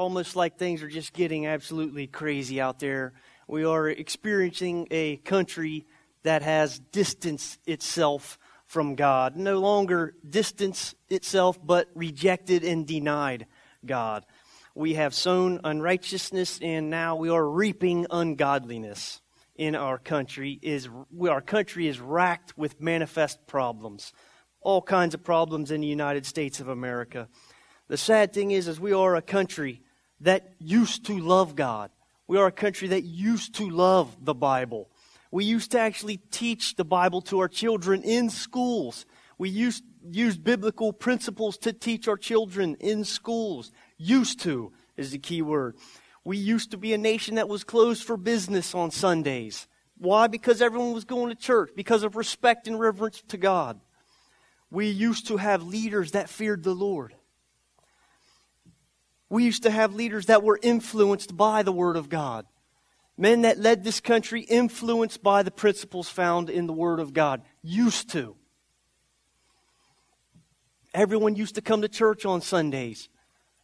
almost like things are just getting absolutely crazy out there. We are experiencing a country that has distanced itself from God, no longer distanced itself, but rejected and denied God. We have sown unrighteousness, and now we are reaping ungodliness in our country. Is our country is racked with manifest problems, all kinds of problems in the United States of America. The sad thing is, is we are a country that used to love God. We are a country that used to love the Bible. We used to actually teach the Bible to our children in schools. We used use biblical principles to teach our children in schools. Used to is the key word. We used to be a nation that was closed for business on Sundays. Why? Because everyone was going to church, because of respect and reverence to God. We used to have leaders that feared the Lord. We used to have leaders that were influenced by the Word of God. Men that led this country influenced by the principles found in the Word of God. Used to. Everyone used to come to church on Sundays.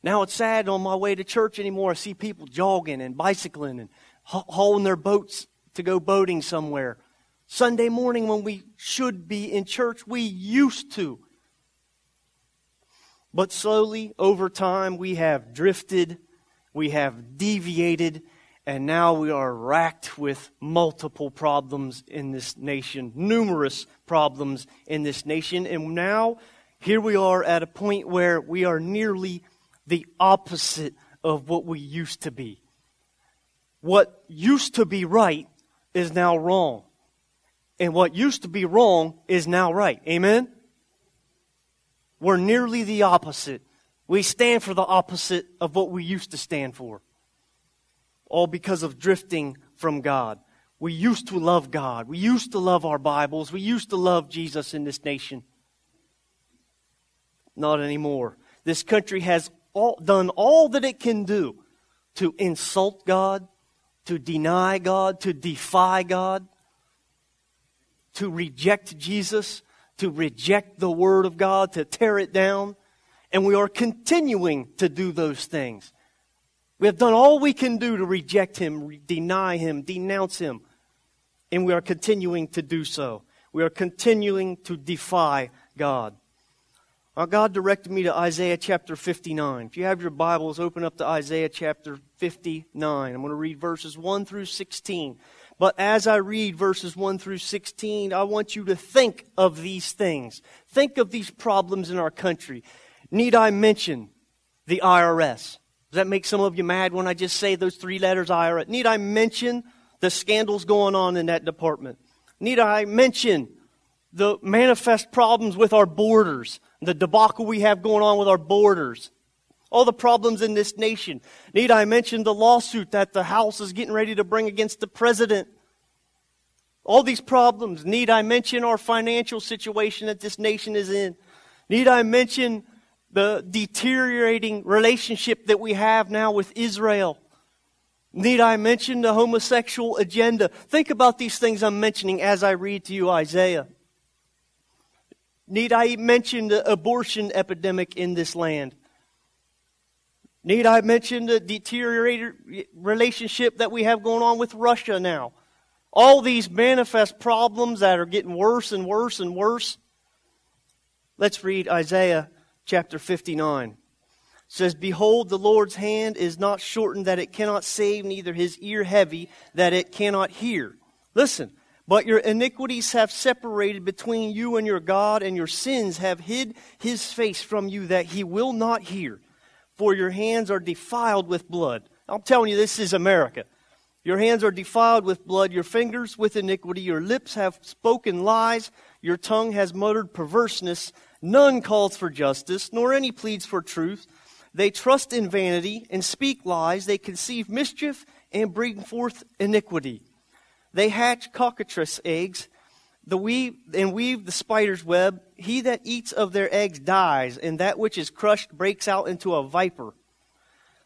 Now it's sad on my way to church anymore. I see people jogging and bicycling and hauling their boats to go boating somewhere. Sunday morning when we should be in church, we used to but slowly, over time, we have drifted, we have deviated, and now we are racked with multiple problems in this nation, numerous problems in this nation. And now, here we are at a point where we are nearly the opposite of what we used to be. What used to be right is now wrong. And what used to be wrong is now right. Amen? We're nearly the opposite. We stand for the opposite of what we used to stand for. All because of drifting from God. We used to love God. We used to love our Bibles. We used to love Jesus in this nation. Not anymore. This country has all, done all that it can do to insult God, to deny God, to defy God, to reject Jesus, to reject the Word of God, to tear it down. And we are continuing to do those things. We have done all we can do to reject Him, deny Him, denounce Him. And we are continuing to do so. We are continuing to defy God. Our God directed me to Isaiah chapter 59. If you have your Bibles, open up to Isaiah chapter 59. I'm going to read verses 1 through 16. But as I read verses 1 through 16, I want you to think of these things. Think of these problems in our country. Need I mention the IRS? Does that make some of you mad when I just say those three letters IRS? Need I mention the scandals going on in that department? Need I mention the manifest problems with our borders, the debacle we have going on with our borders? All the problems in this nation. Need I mention the lawsuit that the House is getting ready to bring against the president? All these problems. Need I mention our financial situation that this nation is in? Need I mention the deteriorating relationship that we have now with Israel? Need I mention the homosexual agenda? Think about these things I'm mentioning as I read to you Isaiah. Need I mention the abortion epidemic in this land? Need I mention the deteriorated relationship that we have going on with Russia now? All these manifest problems that are getting worse and worse and worse. Let's read Isaiah chapter 59. It says, Behold, the Lord's hand is not shortened that it cannot save, neither his ear heavy that it cannot hear. Listen, but your iniquities have separated between you and your God, and your sins have hid his face from you that he will not hear for your hands are defiled with blood. I'm telling you, this is America. Your hands are defiled with blood, your fingers with iniquity, your lips have spoken lies, your tongue has muttered perverseness. None calls for justice, nor any pleads for truth. They trust in vanity and speak lies. They conceive mischief and bring forth iniquity. They hatch cockatrice eggs the weave and weave the spider's web. He that eats of their eggs dies, and that which is crushed breaks out into a viper.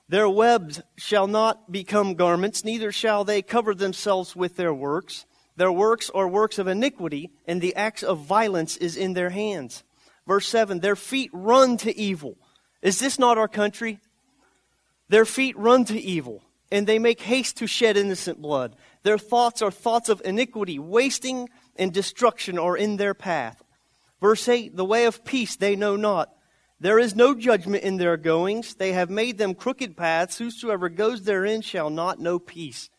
Their webs shall not become garments, neither shall they cover themselves with their works. Their works are works of iniquity, and the acts of violence is in their hands. Verse 7 Their feet run to evil. Is this not our country? Their feet run to evil, and they make haste to shed innocent blood. Their thoughts are thoughts of iniquity, wasting and destruction are in their path. Verse 8 The way of peace they know not. There is no judgment in their goings. They have made them crooked paths. Whosoever goes therein shall not know peace.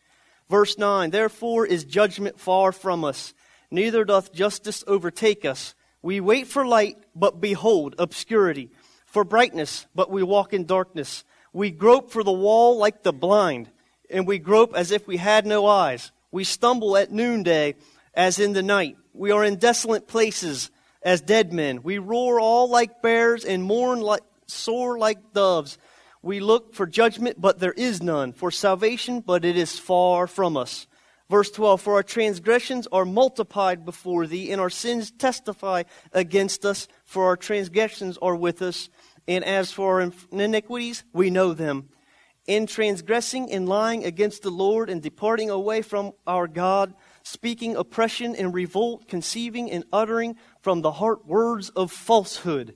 Verse 9 Therefore is judgment far from us, neither doth justice overtake us. We wait for light, but behold, obscurity. For brightness, but we walk in darkness. We grope for the wall like the blind, and we grope as if we had no eyes. We stumble at noonday as in the night. We are in desolate places as dead men. We roar all like bears and mourn like, sore like doves. We look for judgment, but there is none. For salvation, but it is far from us. Verse 12 For our transgressions are multiplied before thee, and our sins testify against us. For our transgressions are with us, and as for our iniquities, we know them. In transgressing and lying against the Lord, and departing away from our God, speaking oppression and revolt, conceiving and uttering from the heart words of falsehood.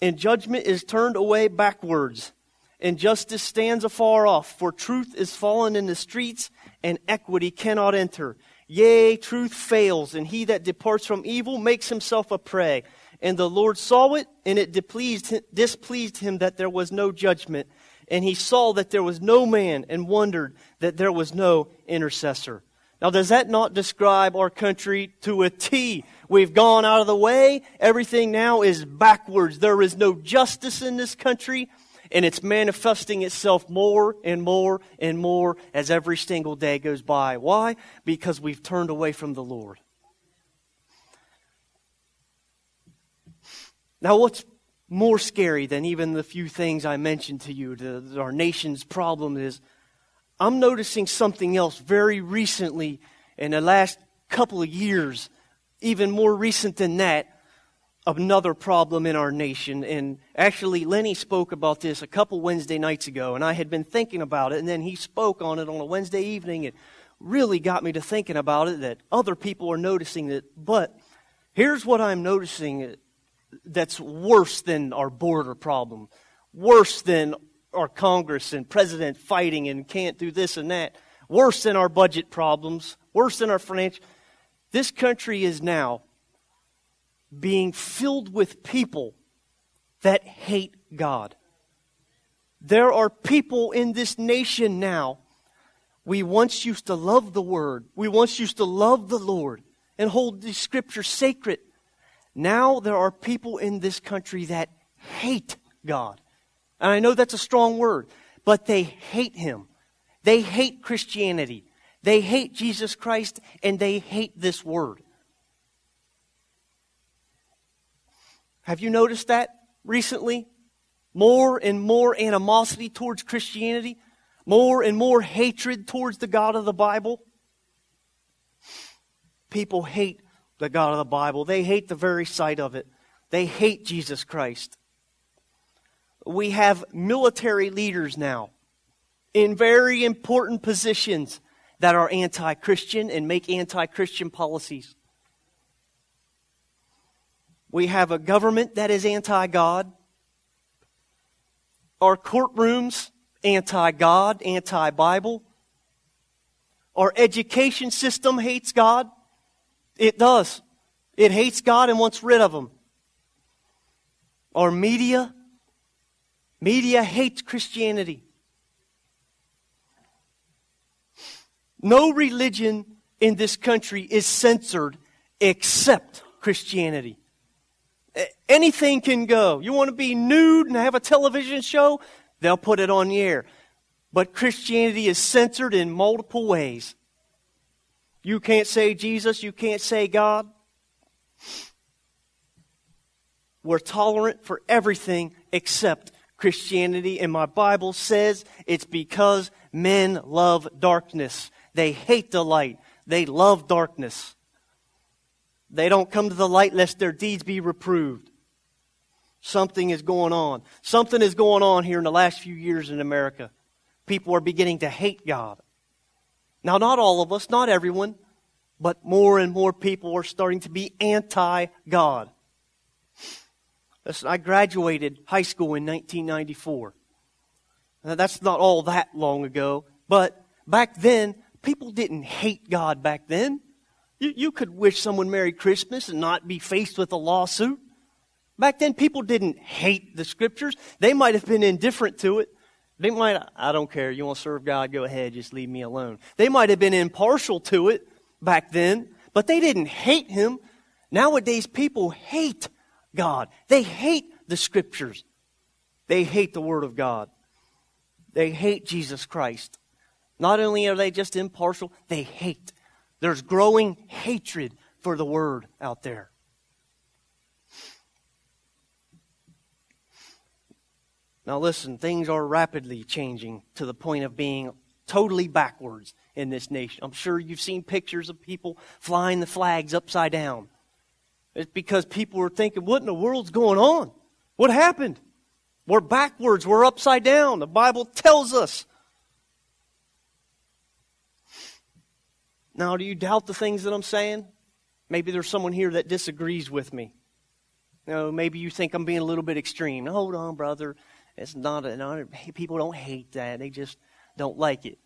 And judgment is turned away backwards, and justice stands afar off, for truth is fallen in the streets, and equity cannot enter. Yea, truth fails, and he that departs from evil makes himself a prey. And the Lord saw it, and it displeased, him that there was no judgment. And he saw that there was no man, and wondered that there was no intercessor. Now, does that not describe our country to a T? We've gone out of the way. Everything now is backwards. There is no justice in this country, and it's manifesting itself more and more and more as every single day goes by. Why? Because we've turned away from the Lord. Now, what's more scary than even the few things I mentioned to you, the, our nation's problem is I'm noticing something else very recently in the last couple of years, even more recent than that, another problem in our nation. And actually, Lenny spoke about this a couple Wednesday nights ago, and I had been thinking about it, and then he spoke on it on a Wednesday evening. It really got me to thinking about it that other people are noticing it. But here's what I'm noticing that's worse than our border problem, worse than our Congress and president fighting and can't do this and that. Worse than our budget problems, worse than our financial. This country is now being filled with people that hate God. There are people in this nation now. We once used to love the Word. We once used to love the Lord and hold the Scripture sacred. Now there are people in this country that hate God. And I know that's a strong word, but they hate him. They hate Christianity. They hate Jesus Christ and they hate this word. Have you noticed that recently? More and more animosity towards Christianity, more and more hatred towards the God of the Bible. People hate the God of the Bible, they hate the very sight of it, they hate Jesus Christ we have military leaders now in very important positions that are anti Christian and make anti Christian policies. We have a government that is anti God. Our courtrooms, anti God, anti Bible. Our education system hates God. It does. It hates God and wants rid of Him. Our media, Media hates Christianity. No religion in this country is censored except Christianity. Anything can go. You want to be nude and have a television show? They'll put it on the air. But Christianity is censored in multiple ways. You can't say Jesus, you can't say God. We're tolerant for everything except Christianity, and my Bible says it's because men love darkness. They hate the light. They love darkness. They don't come to the light lest their deeds be reproved. Something is going on. Something is going on here in the last few years in America. People are beginning to hate God. Now, not all of us, not everyone, but more and more people are starting to be anti God. Listen, I graduated high school in 1994. Now, that's not all that long ago, but back then, people didn't hate God back then. You, you could wish someone Merry Christmas and not be faced with a lawsuit. Back then, people didn't hate the scriptures. They might have been indifferent to it. They might, I don't care. You want to serve God? Go ahead. Just leave me alone. They might have been impartial to it back then, but they didn't hate Him. Nowadays, people hate God. They hate the scriptures. They hate the Word of God. They hate Jesus Christ. Not only are they just impartial, they hate. There's growing hatred for the Word out there. Now, listen, things are rapidly changing to the point of being totally backwards in this nation. I'm sure you've seen pictures of people flying the flags upside down. It's because people are thinking, what in the world's going on? What happened? We're backwards. We're upside down. The Bible tells us. Now, do you doubt the things that I'm saying? Maybe there's someone here that disagrees with me. You know, maybe you think I'm being a little bit extreme. Hold on, brother. It's not, a, not a, people don't hate that. They just don't like it.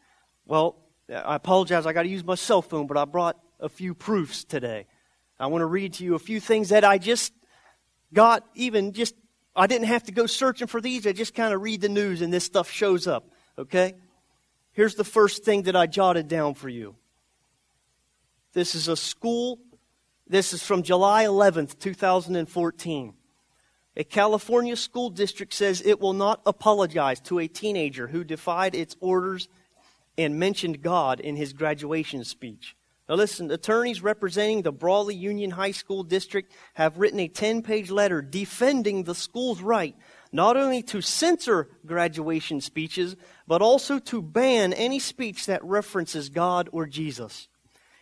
Well, I apologize. I got to use my cell phone, but I brought a few proofs today. I want to read to you a few things that I just got even just I didn't have to go searching for these. I just kind of read the news and this stuff shows up. Okay? Here's the first thing that I jotted down for you. This is a school. This is from July 11th, 2014. A California school district says it will not apologize to a teenager who defied its orders and mentioned God in his graduation speech. Now listen, attorneys representing the Brawley Union High School District have written a 10 page letter defending the school's right not only to censor graduation speeches, but also to ban any speech that references God or Jesus.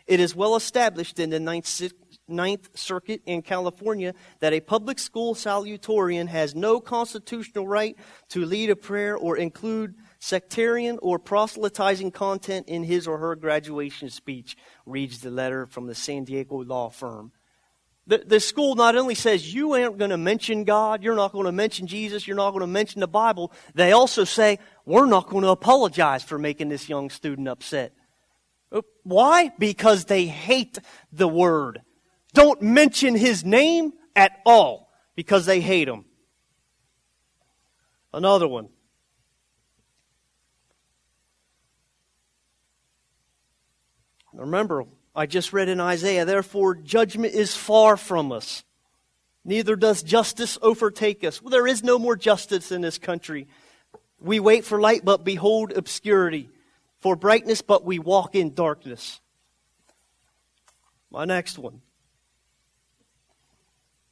It is well established in the Ninth, Ninth Circuit in California that a public school salutatorian has no constitutional right to lead a prayer or include sectarian or proselytizing content in his or her graduation speech, reads the letter from the San Diego law firm. The, the school not only says you aren't going to mention God, you're not going to mention Jesus, you're not going to mention the Bible, they also say we're not going to apologize for making this young student upset. Uh, why? Because they hate the word. Don't mention his name at all because they hate him. Another one. Remember, I just read in Isaiah, therefore judgment is far from us. Neither does justice overtake us. Well, there is no more justice in this country. We wait for light, but behold obscurity for brightness, but we walk in darkness. My next one.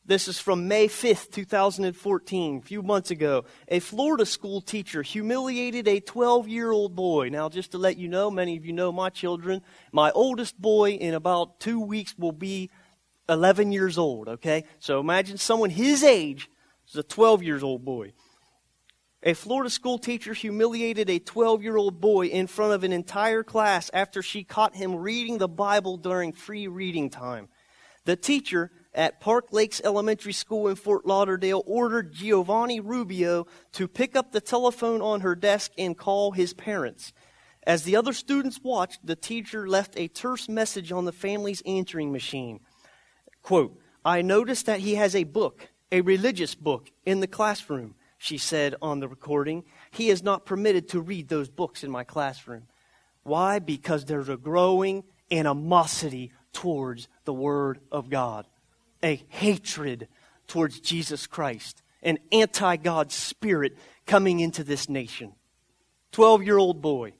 This is from May 5th, 2014, a few months ago. A Florida school teacher humiliated a 12 year old boy. Now, just to let you know, many of you know my children. My oldest boy in about two weeks will be 11 years old, okay? So imagine someone his age is a 12 years old boy. A Florida school teacher humiliated a 12 year old boy in front of an entire class after she caught him reading the Bible during free reading time. The teacher at Park Lakes Elementary School in Fort Lauderdale ordered Giovanni Rubio to pick up the telephone on her desk and call his parents. As the other students watched, the teacher left a terse message on the family's answering machine. Quote, I noticed that he has a book, a religious book, in the classroom she said on the recording. He is not permitted to read those books in my classroom. Why? Because there's a growing animosity towards the Word of God, a hatred towards Jesus Christ, an anti God spirit coming into this nation. 12 year old boy.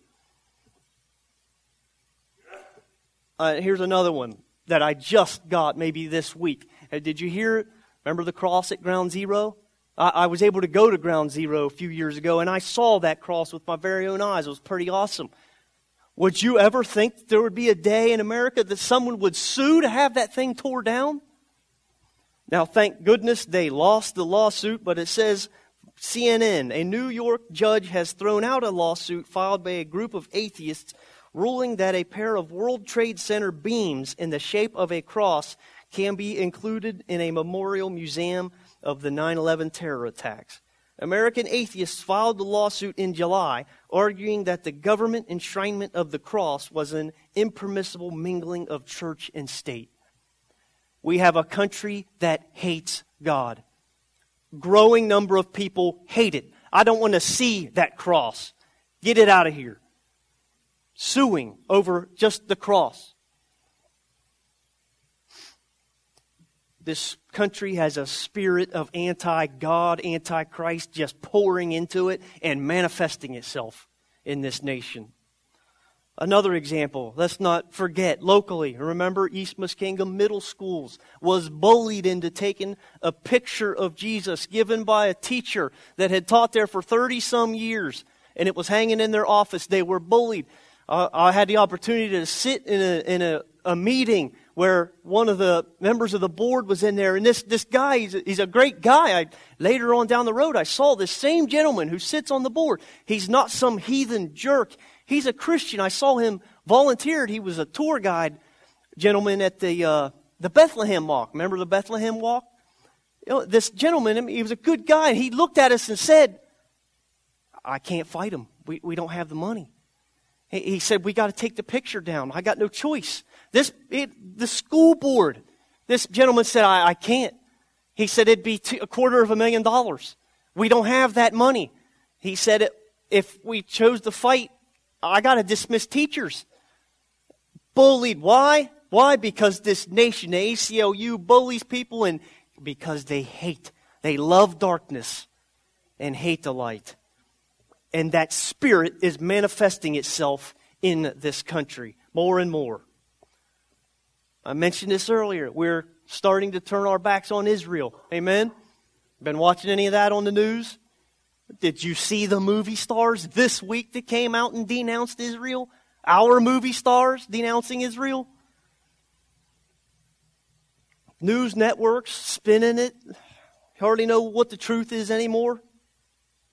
Uh, here's another one that I just got maybe this week. Uh, did you hear? Remember the cross at Ground Zero? I, I was able to go to Ground Zero a few years ago, and I saw that cross with my very own eyes. It was pretty awesome. Would you ever think there would be a day in America that someone would sue to have that thing tore down? Now, thank goodness they lost the lawsuit, but it says CNN, a New York judge has thrown out a lawsuit filed by a group of atheists ruling that a pair of World Trade Center beams in the shape of a cross can be included in a memorial museum of the 9 11 terror attacks. American atheists filed the lawsuit in July arguing that the government enshrinement of the cross was an impermissible mingling of church and state. We have a country that hates God. Growing number of people hate it. I don't want to see that cross. Get it out of here. Suing over just the cross. This country has a spirit of anti God, anti Christ just pouring into it and manifesting itself in this nation. Another example, let's not forget locally, remember East Muskingum Middle Schools was bullied into taking a picture of Jesus given by a teacher that had taught there for 30 some years and it was hanging in their office. They were bullied. Uh, I had the opportunity to sit in a, in a, a meeting where one of the members of the board was in there, and this, this guy, he's a, he's a great guy. I, later on down the road, I saw this same gentleman who sits on the board. He's not some heathen jerk. He's a Christian. I saw him volunteered. He was a tour guide gentleman at the, uh, the Bethlehem Walk. Remember the Bethlehem Walk? You know, this gentleman, he was a good guy. He looked at us and said, I can't fight him. We, we don't have the money. He, he said, We got to take the picture down. I got no choice. This, it, the school board, this gentleman said, I, I can't. He said it'd be a quarter of a million dollars. We don't have that money. He said if we chose to fight, I got to dismiss teachers. Bullied. Why? Why? Because this nation, the ACLU, bullies people and because they hate. They love darkness and hate the light. And that spirit is manifesting itself in this country more and more. I mentioned this earlier. We're starting to turn our backs on Israel. Amen? Been watching any of that on the news? Did you see the movie stars this week that came out and denounced Israel? Our movie stars denouncing Israel? News networks spinning it. Hardly know what the truth is anymore.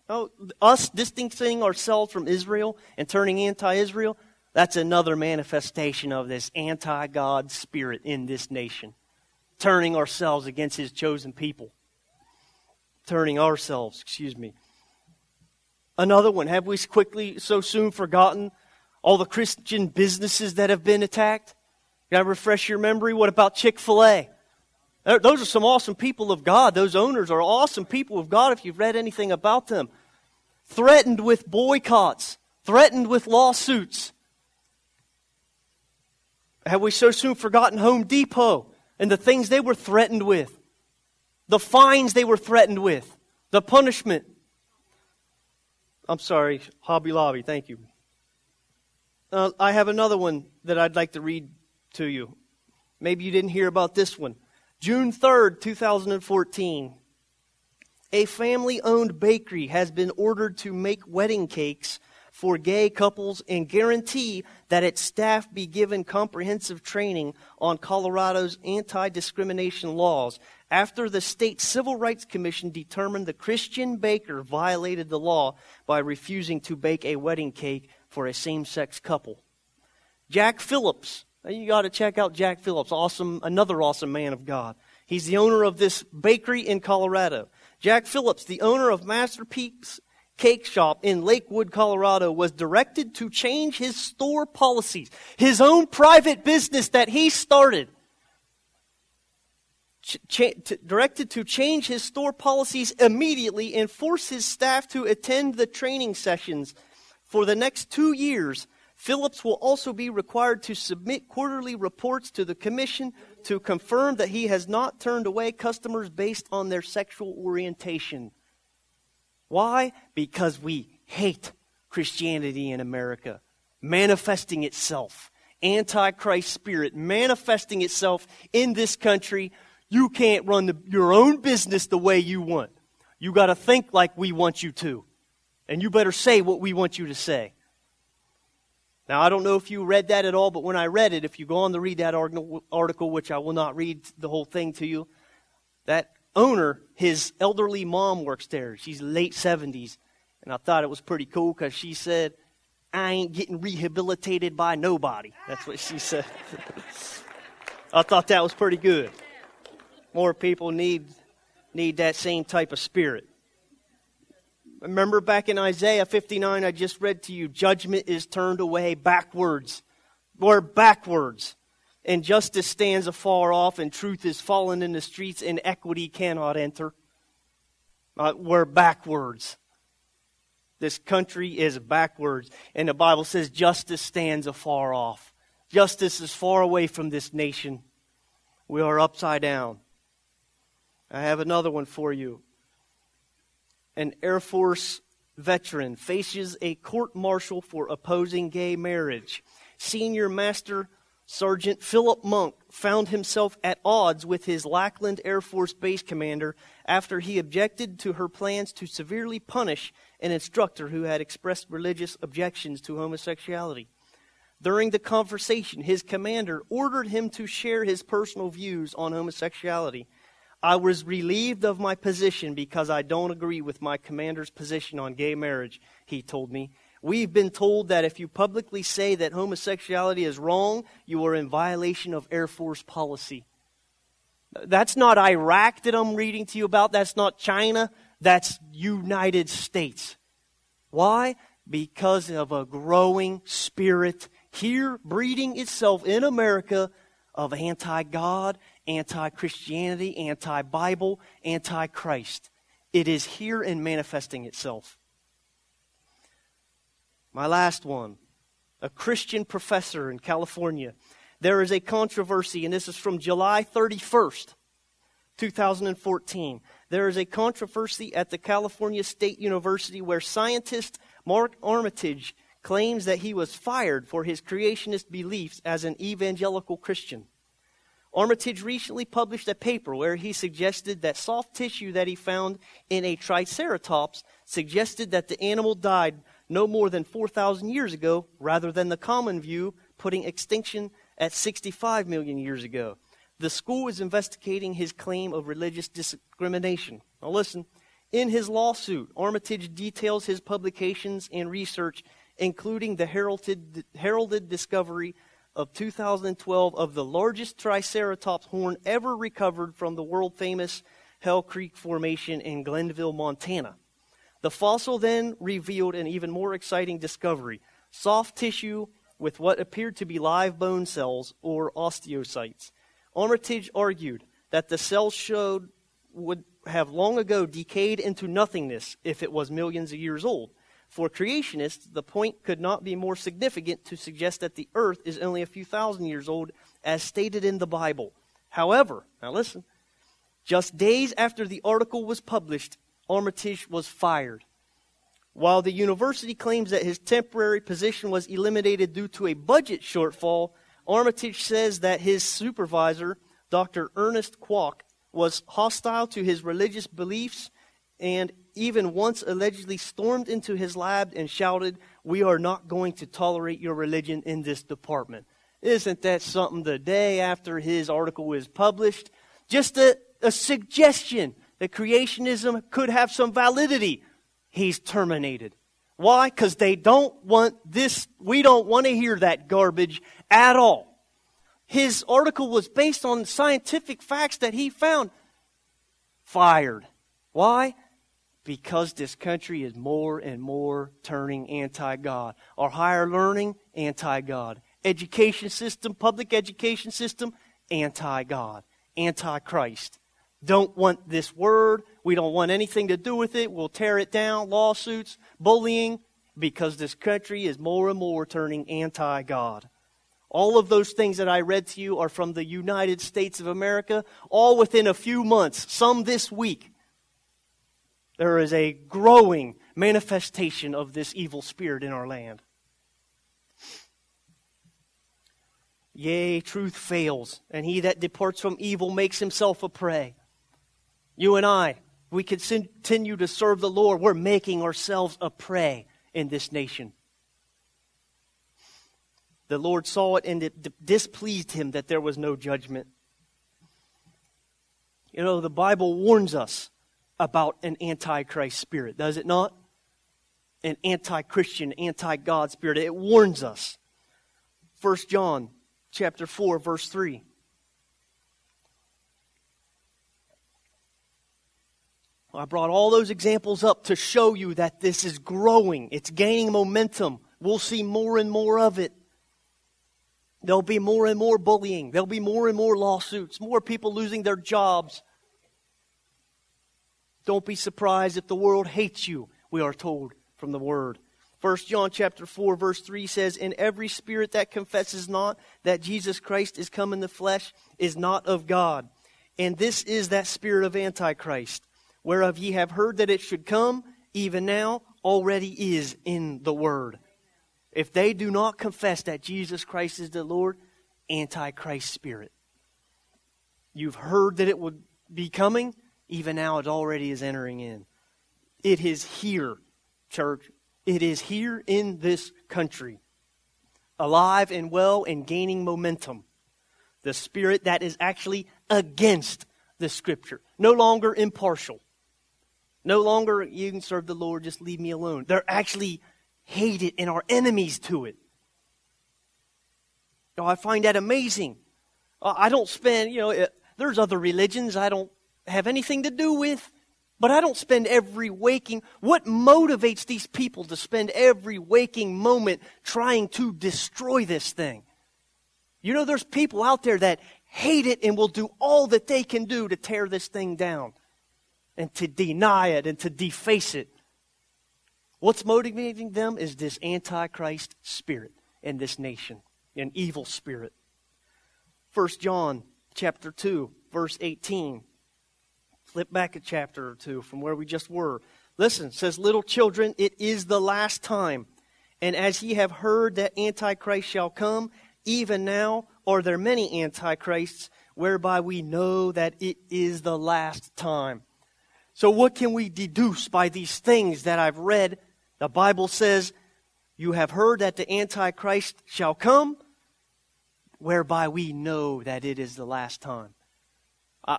Oh, us distancing ourselves from Israel and turning anti Israel, that's another manifestation of this anti God spirit in this nation. Turning ourselves against His chosen people. Turning ourselves, excuse me. Another one. Have we quickly, so soon forgotten all the Christian businesses that have been attacked? Can I refresh your memory? What about Chick fil A? Those are some awesome people of God. Those owners are awesome people of God if you've read anything about them. Threatened with boycotts, threatened with lawsuits. Have we so soon forgotten Home Depot and the things they were threatened with? The fines they were threatened with, the punishment. I'm sorry, Hobby Lobby, thank you. Uh, I have another one that I'd like to read to you. Maybe you didn't hear about this one. June 3rd, 2014. A family owned bakery has been ordered to make wedding cakes for gay couples and guarantee that its staff be given comprehensive training on Colorado's anti discrimination laws after the state civil rights commission determined the Christian baker violated the law by refusing to bake a wedding cake for a same sex couple. Jack Phillips, you got to check out Jack Phillips, awesome, another awesome man of God. He's the owner of this bakery in Colorado. Jack Phillips, the owner of Masterpiece cake shop in Lakewood, Colorado, was directed to change his store policies, his own private business that he started. Ch- directed to change his store policies immediately and force his staff to attend the training sessions for the next two years. Phillips will also be required to submit quarterly reports to the commission to confirm that he has not turned away customers based on their sexual orientation. Why? Because we hate Christianity in America, manifesting itself, antichrist spirit manifesting itself in this country. You can't run the, your own business the way you want. You got to think like we want you to. And you better say what we want you to say. Now, I don't know if you read that at all, but when I read it, if you go on to read that article, which I will not read the whole thing to you, that owner, his elderly mom works there. She's late 70s. And I thought it was pretty cool because she said, I ain't getting rehabilitated by nobody. That's what she said. I thought that was pretty good. More people need, need that same type of spirit. Remember back in Isaiah 59, I just read to you, judgment is turned away backwards. Or backwards. And justice stands afar off, and truth is fallen in the streets, and equity cannot enter. Uh, we're backwards. This country is backwards. And the Bible says justice stands afar off. Justice is far away from this nation. We are upside down. I have another one for you. An Air Force veteran faces a court martial for opposing gay marriage. Senior Master Sergeant Philip Monk found himself at odds with his Lackland Air Force Base commander after he objected to her plans to severely punish an instructor who had expressed religious objections to homosexuality. During the conversation, his commander ordered him to share his personal views on homosexuality. I was relieved of my position because I don't agree with my commander's position on gay marriage, he told me. We've been told that if you publicly say that homosexuality is wrong, you are in violation of Air Force policy. That's not Iraq that I'm reading to you about. That's not China. That's United States. Why? Because of a growing spirit here breeding itself in America of anti God, anti Christianity, anti Bible, anti Christ. It is here and manifesting itself. My last one a Christian professor in California. There is a controversy, and this is from July 31st, 2014. There is a controversy at the California State University where scientist Mark Armitage claims that he was fired for his creationist beliefs as an evangelical Christian. Armitage recently published a paper where he suggested that soft tissue that he found in a triceratops suggested that the animal died no more than 4,000 years ago, rather than the common view putting extinction at 65 million years ago. The school is investigating his claim of religious discrimination. Now, listen. In his lawsuit, Armitage details his publications and research including the heralded, heralded discovery of 2012 of the largest Triceratops horn ever recovered from the world famous Hell Creek Formation in Glendive, Montana. The fossil then revealed an even more exciting discovery soft tissue with what appeared to be live bone cells or osteocytes. Armitage argued that the cells showed would have long ago decayed into nothingness if it was millions of years old. For creationists, the point could not be more significant to suggest that the earth is only a few thousand years old, as stated in the Bible. However, now listen, just days after the article was published, Armitage was fired. While the university claims that his temporary position was eliminated due to a budget shortfall, Armitage says that his supervisor, Dr. Ernest Kwok, was hostile to his religious beliefs and even once allegedly stormed into his lab and shouted, We are not going to tolerate your religion in this department. Isn't that something the day after his article was published? Just a, a suggestion that creationism could have some validity. He's terminated. Why? Because they don't want this, we don't want to hear that garbage at all. His article was based on scientific facts that he found. Fired. Why? Because this country is more and more turning anti God. Our higher learning, anti God. Education system, public education system, anti God, anti Christ. Don't want this word. We don't want anything to do with it. We'll tear it down. Lawsuits, bullying, because this country is more and more turning anti God. All of those things that I read to you are from the United States of America, all within a few months, some this week there is a growing manifestation of this evil spirit in our land. Yea, truth fails, and he that departs from evil makes himself a prey. You and I, we continue to serve the Lord, we're making ourselves a prey in this nation. The Lord saw it and it displeased him that there was no judgment. You know, the Bible warns us about an antichrist spirit, does it not? An anti Christian, anti God spirit. It warns us. 1 John chapter 4, verse 3. I brought all those examples up to show you that this is growing. It's gaining momentum. We'll see more and more of it. There'll be more and more bullying. There'll be more and more lawsuits, more people losing their jobs. Don't be surprised if the world hates you, we are told from the word. 1 John chapter 4 verse 3 says, "In every spirit that confesses not that Jesus Christ is come in the flesh is not of God. And this is that spirit of antichrist, whereof ye have heard that it should come, even now already is in the word." If they do not confess that Jesus Christ is the Lord, antichrist spirit. You've heard that it would be coming, even now it already is entering in. It is here, church. It is here in this country, alive and well and gaining momentum. The spirit that is actually against the scripture, no longer impartial. No longer, you can serve the Lord, just leave me alone. They're actually hated and are enemies to it. Oh, I find that amazing. I don't spend, you know, uh, there's other religions I don't have anything to do with, but I don't spend every waking. What motivates these people to spend every waking moment trying to destroy this thing? You know, there's people out there that hate it and will do all that they can do to tear this thing down and to deny it and to deface it. What's motivating them is this antichrist spirit in this nation, an evil spirit. 1 John chapter 2, verse 18. Flip back a chapter or two from where we just were. Listen, says, Little children, it is the last time. And as ye have heard that Antichrist shall come, even now are there many Antichrists, whereby we know that it is the last time. So, what can we deduce by these things that I've read the Bible says, You have heard that the Antichrist shall come, whereby we know that it is the last time.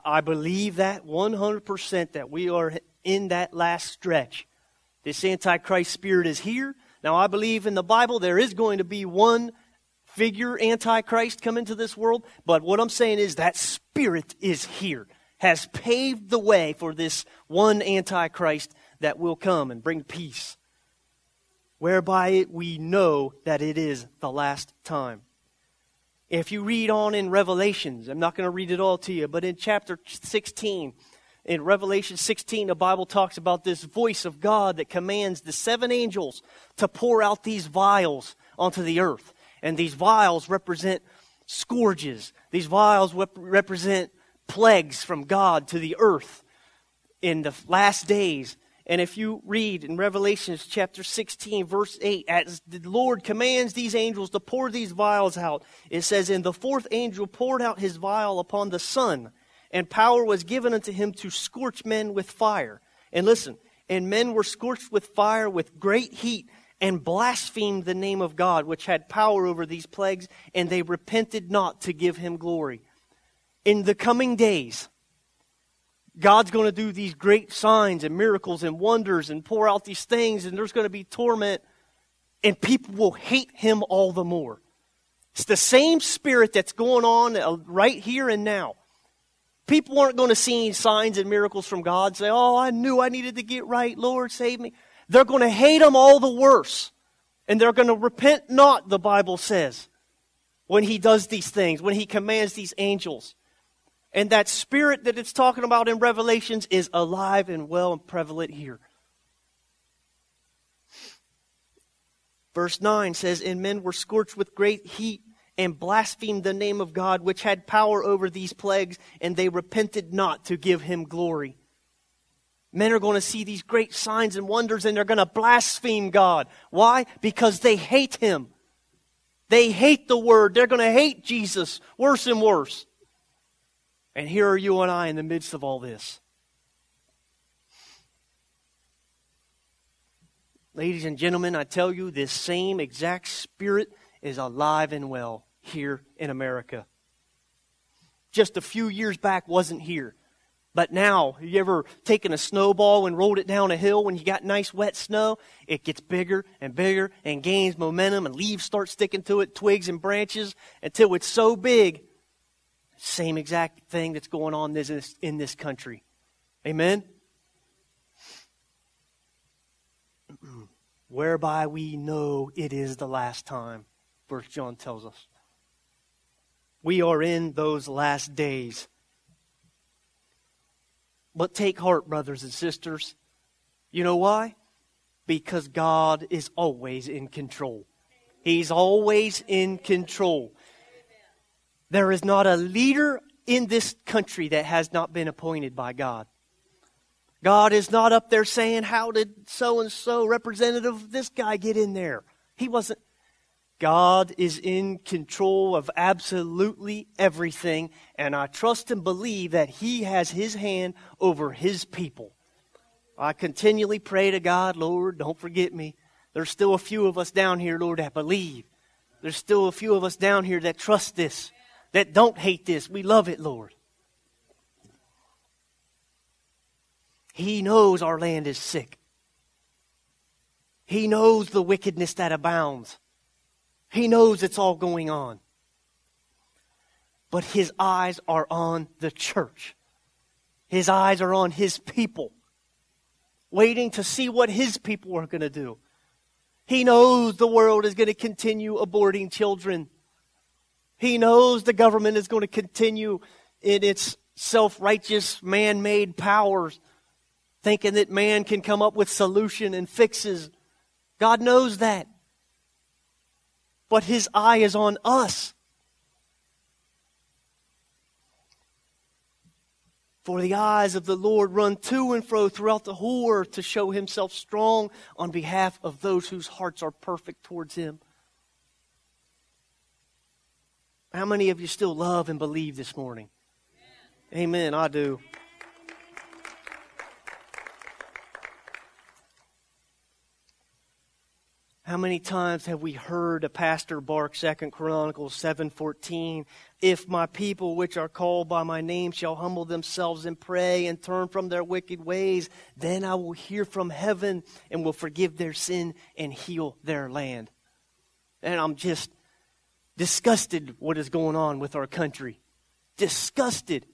I, believe that 100% that we are in that last stretch. This Antichrist spirit is here. Now, I believe in the Bible there is going to be one figure Antichrist come into this world, but what I'm saying is that spirit is here, has paved the way for this one Antichrist that will come and bring peace whereby we know that it is the last time. If you read on in Revelations, I'm not going to read it all to you, but in chapter 16, in Revelation 16, the Bible talks about this voice of God that commands the seven angels to pour out these vials onto the earth. And these vials represent scourges. These vials rep- represent plagues from God to the earth in the last days. And if you read in Revelations chapter 16, verse 8, as the Lord commands these angels to pour these vials out, it says, And the fourth angel poured out his vial upon the sun, and power was given unto him to scorch men with fire. And listen, and men were scorched with fire with great heat, and blasphemed the name of God, which had power over these plagues, and they repented not to give him glory. In the coming days, God's going to do these great signs and miracles and wonders and pour out these things, and there's going to be torment, and people will hate him all the more. It's the same spirit that's going on uh, right here and now. People aren't going to see signs and miracles from God, say, Oh, I knew I needed to get right. Lord, save me. They're going to hate him all the worse. And they're going to repent not, the Bible says, when he does these things, when he commands these angels. And that spirit that it's talking about in Revelations is alive and well and prevalent here. Verse 9 says, And men were scorched with great heat and blasphemed the name of God, which had power over these plagues, and they repented not to give him glory. Men are going to see these great signs and wonders, and they're going to blaspheme God. Why? Because they hate him. They hate the word. They're going to hate Jesus worse and worse. And here are you and I in the midst of all this. Ladies and gentlemen, I tell you, this same exact spirit is alive and well here in America. Just a few years back wasn't here. But now, you ever taken a snowball and rolled it down a hill when you got nice wet snow? It gets bigger and bigger and gains momentum and leaves start sticking to it, twigs and branches, until it's so big same exact thing that's going on this, in this country. Amen? Whereby we know it is the last time, First John tells us. We are in those last days. But take heart, brothers and sisters. You know why? Because God is always in control. He's always in control. There is not a leader in this country that has not been appointed by God. God is not up there saying, How did so and so representative this guy get in there? He wasn't. God is in control of absolutely everything, and I trust and believe that He has His hand over His people. I continually pray to God, Lord, don't forget me. There's still a few of us down here, Lord, that believe. There's still a few of us down here that trust this, that don't hate this. We love it, Lord. He knows our land is sick. He knows the wickedness that abounds. He knows it's all going on. But his eyes are on the church. His eyes are on his people, waiting to see what his people are going to do. He knows the world is going to continue aborting children. He knows the government is going to continue in its self righteous, man made powers, thinking that man can come up with solution and fixes. God knows that but his eye is on us. For the eyes of the Lord run to and fro throughout the whole earth to show himself strong on behalf of those whose hearts are perfect towards him. How many of you still love and believe this morning? Amen. Amen I do. How many times have we heard a pastor bark Second Chronicles 7:14, "If my people which are called by my name shall humble themselves and pray and turn from their wicked ways, then I will hear from heaven and will forgive their sin and heal their land." And I'm just disgusted what is going on with our country. Disgusted.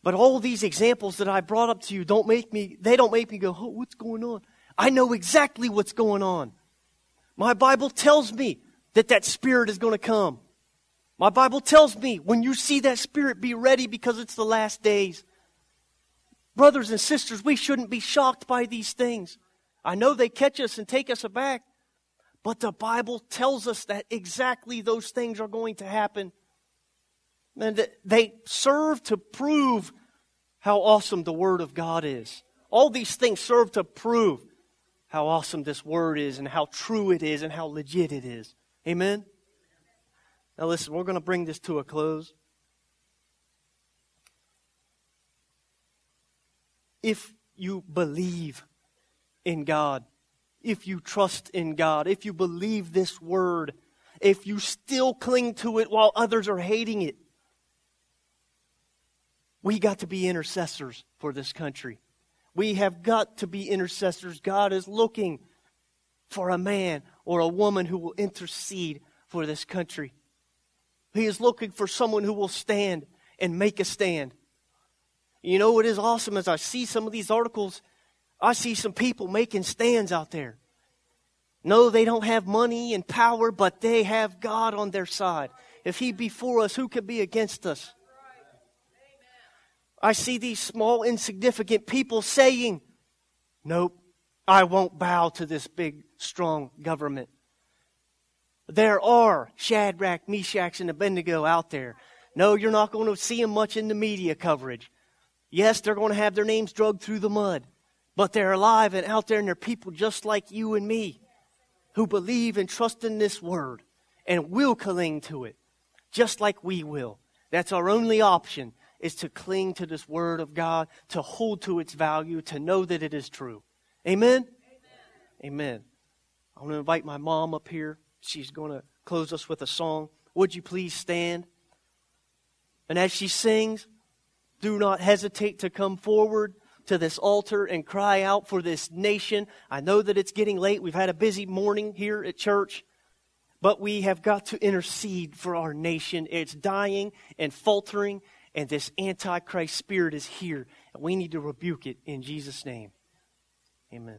But all these examples that I brought up to you don't make me they don't make me go, "Oh, what's going on?" I know exactly what's going on. My Bible tells me that that spirit is going to come. My Bible tells me when you see that spirit, be ready because it's the last days. Brothers and sisters, we shouldn't be shocked by these things. I know they catch us and take us aback, but the Bible tells us that exactly those things are going to happen. And they serve to prove how awesome the Word of God is. All these things serve to prove how awesome this word is and how true it is and how legit it is. Amen? Now, listen, we're going to bring this to a close. If you believe in God, if you trust in God, if you believe this word, if you still cling to it while others are hating it, we got to be intercessors for this country. We have got to be intercessors. God is looking for a man or a woman who will intercede for this country. He is looking for someone who will stand and make a stand. You know it is awesome as I see some of these articles, I see some people making stands out there. No, they don't have money and power, but they have God on their side. If He be for us, who can be against us? I see these small, insignificant people saying, Nope, I won't bow to this big, strong government. There are Shadrach, Meshach, and Abednego out there. No, you're not going to see them much in the media coverage. Yes, they're going to have their names dragged through the mud, but they're alive and out there, and they're people just like you and me who believe and trust in this word and will cling to it, just like we will. That's our only option is to cling to this word of God, to hold to its value, to know that it is true. Amen? Amen. I want to invite my mom up here. She's going to close us with a song. Would you please stand? And as she sings, do not hesitate to come forward to this altar and cry out for this nation. I know that it's getting late. We've had a busy morning here at church, but we have got to intercede for our nation. It's dying and faltering, and this antichrist spirit is here. And we need to rebuke it in Jesus' name. Amen.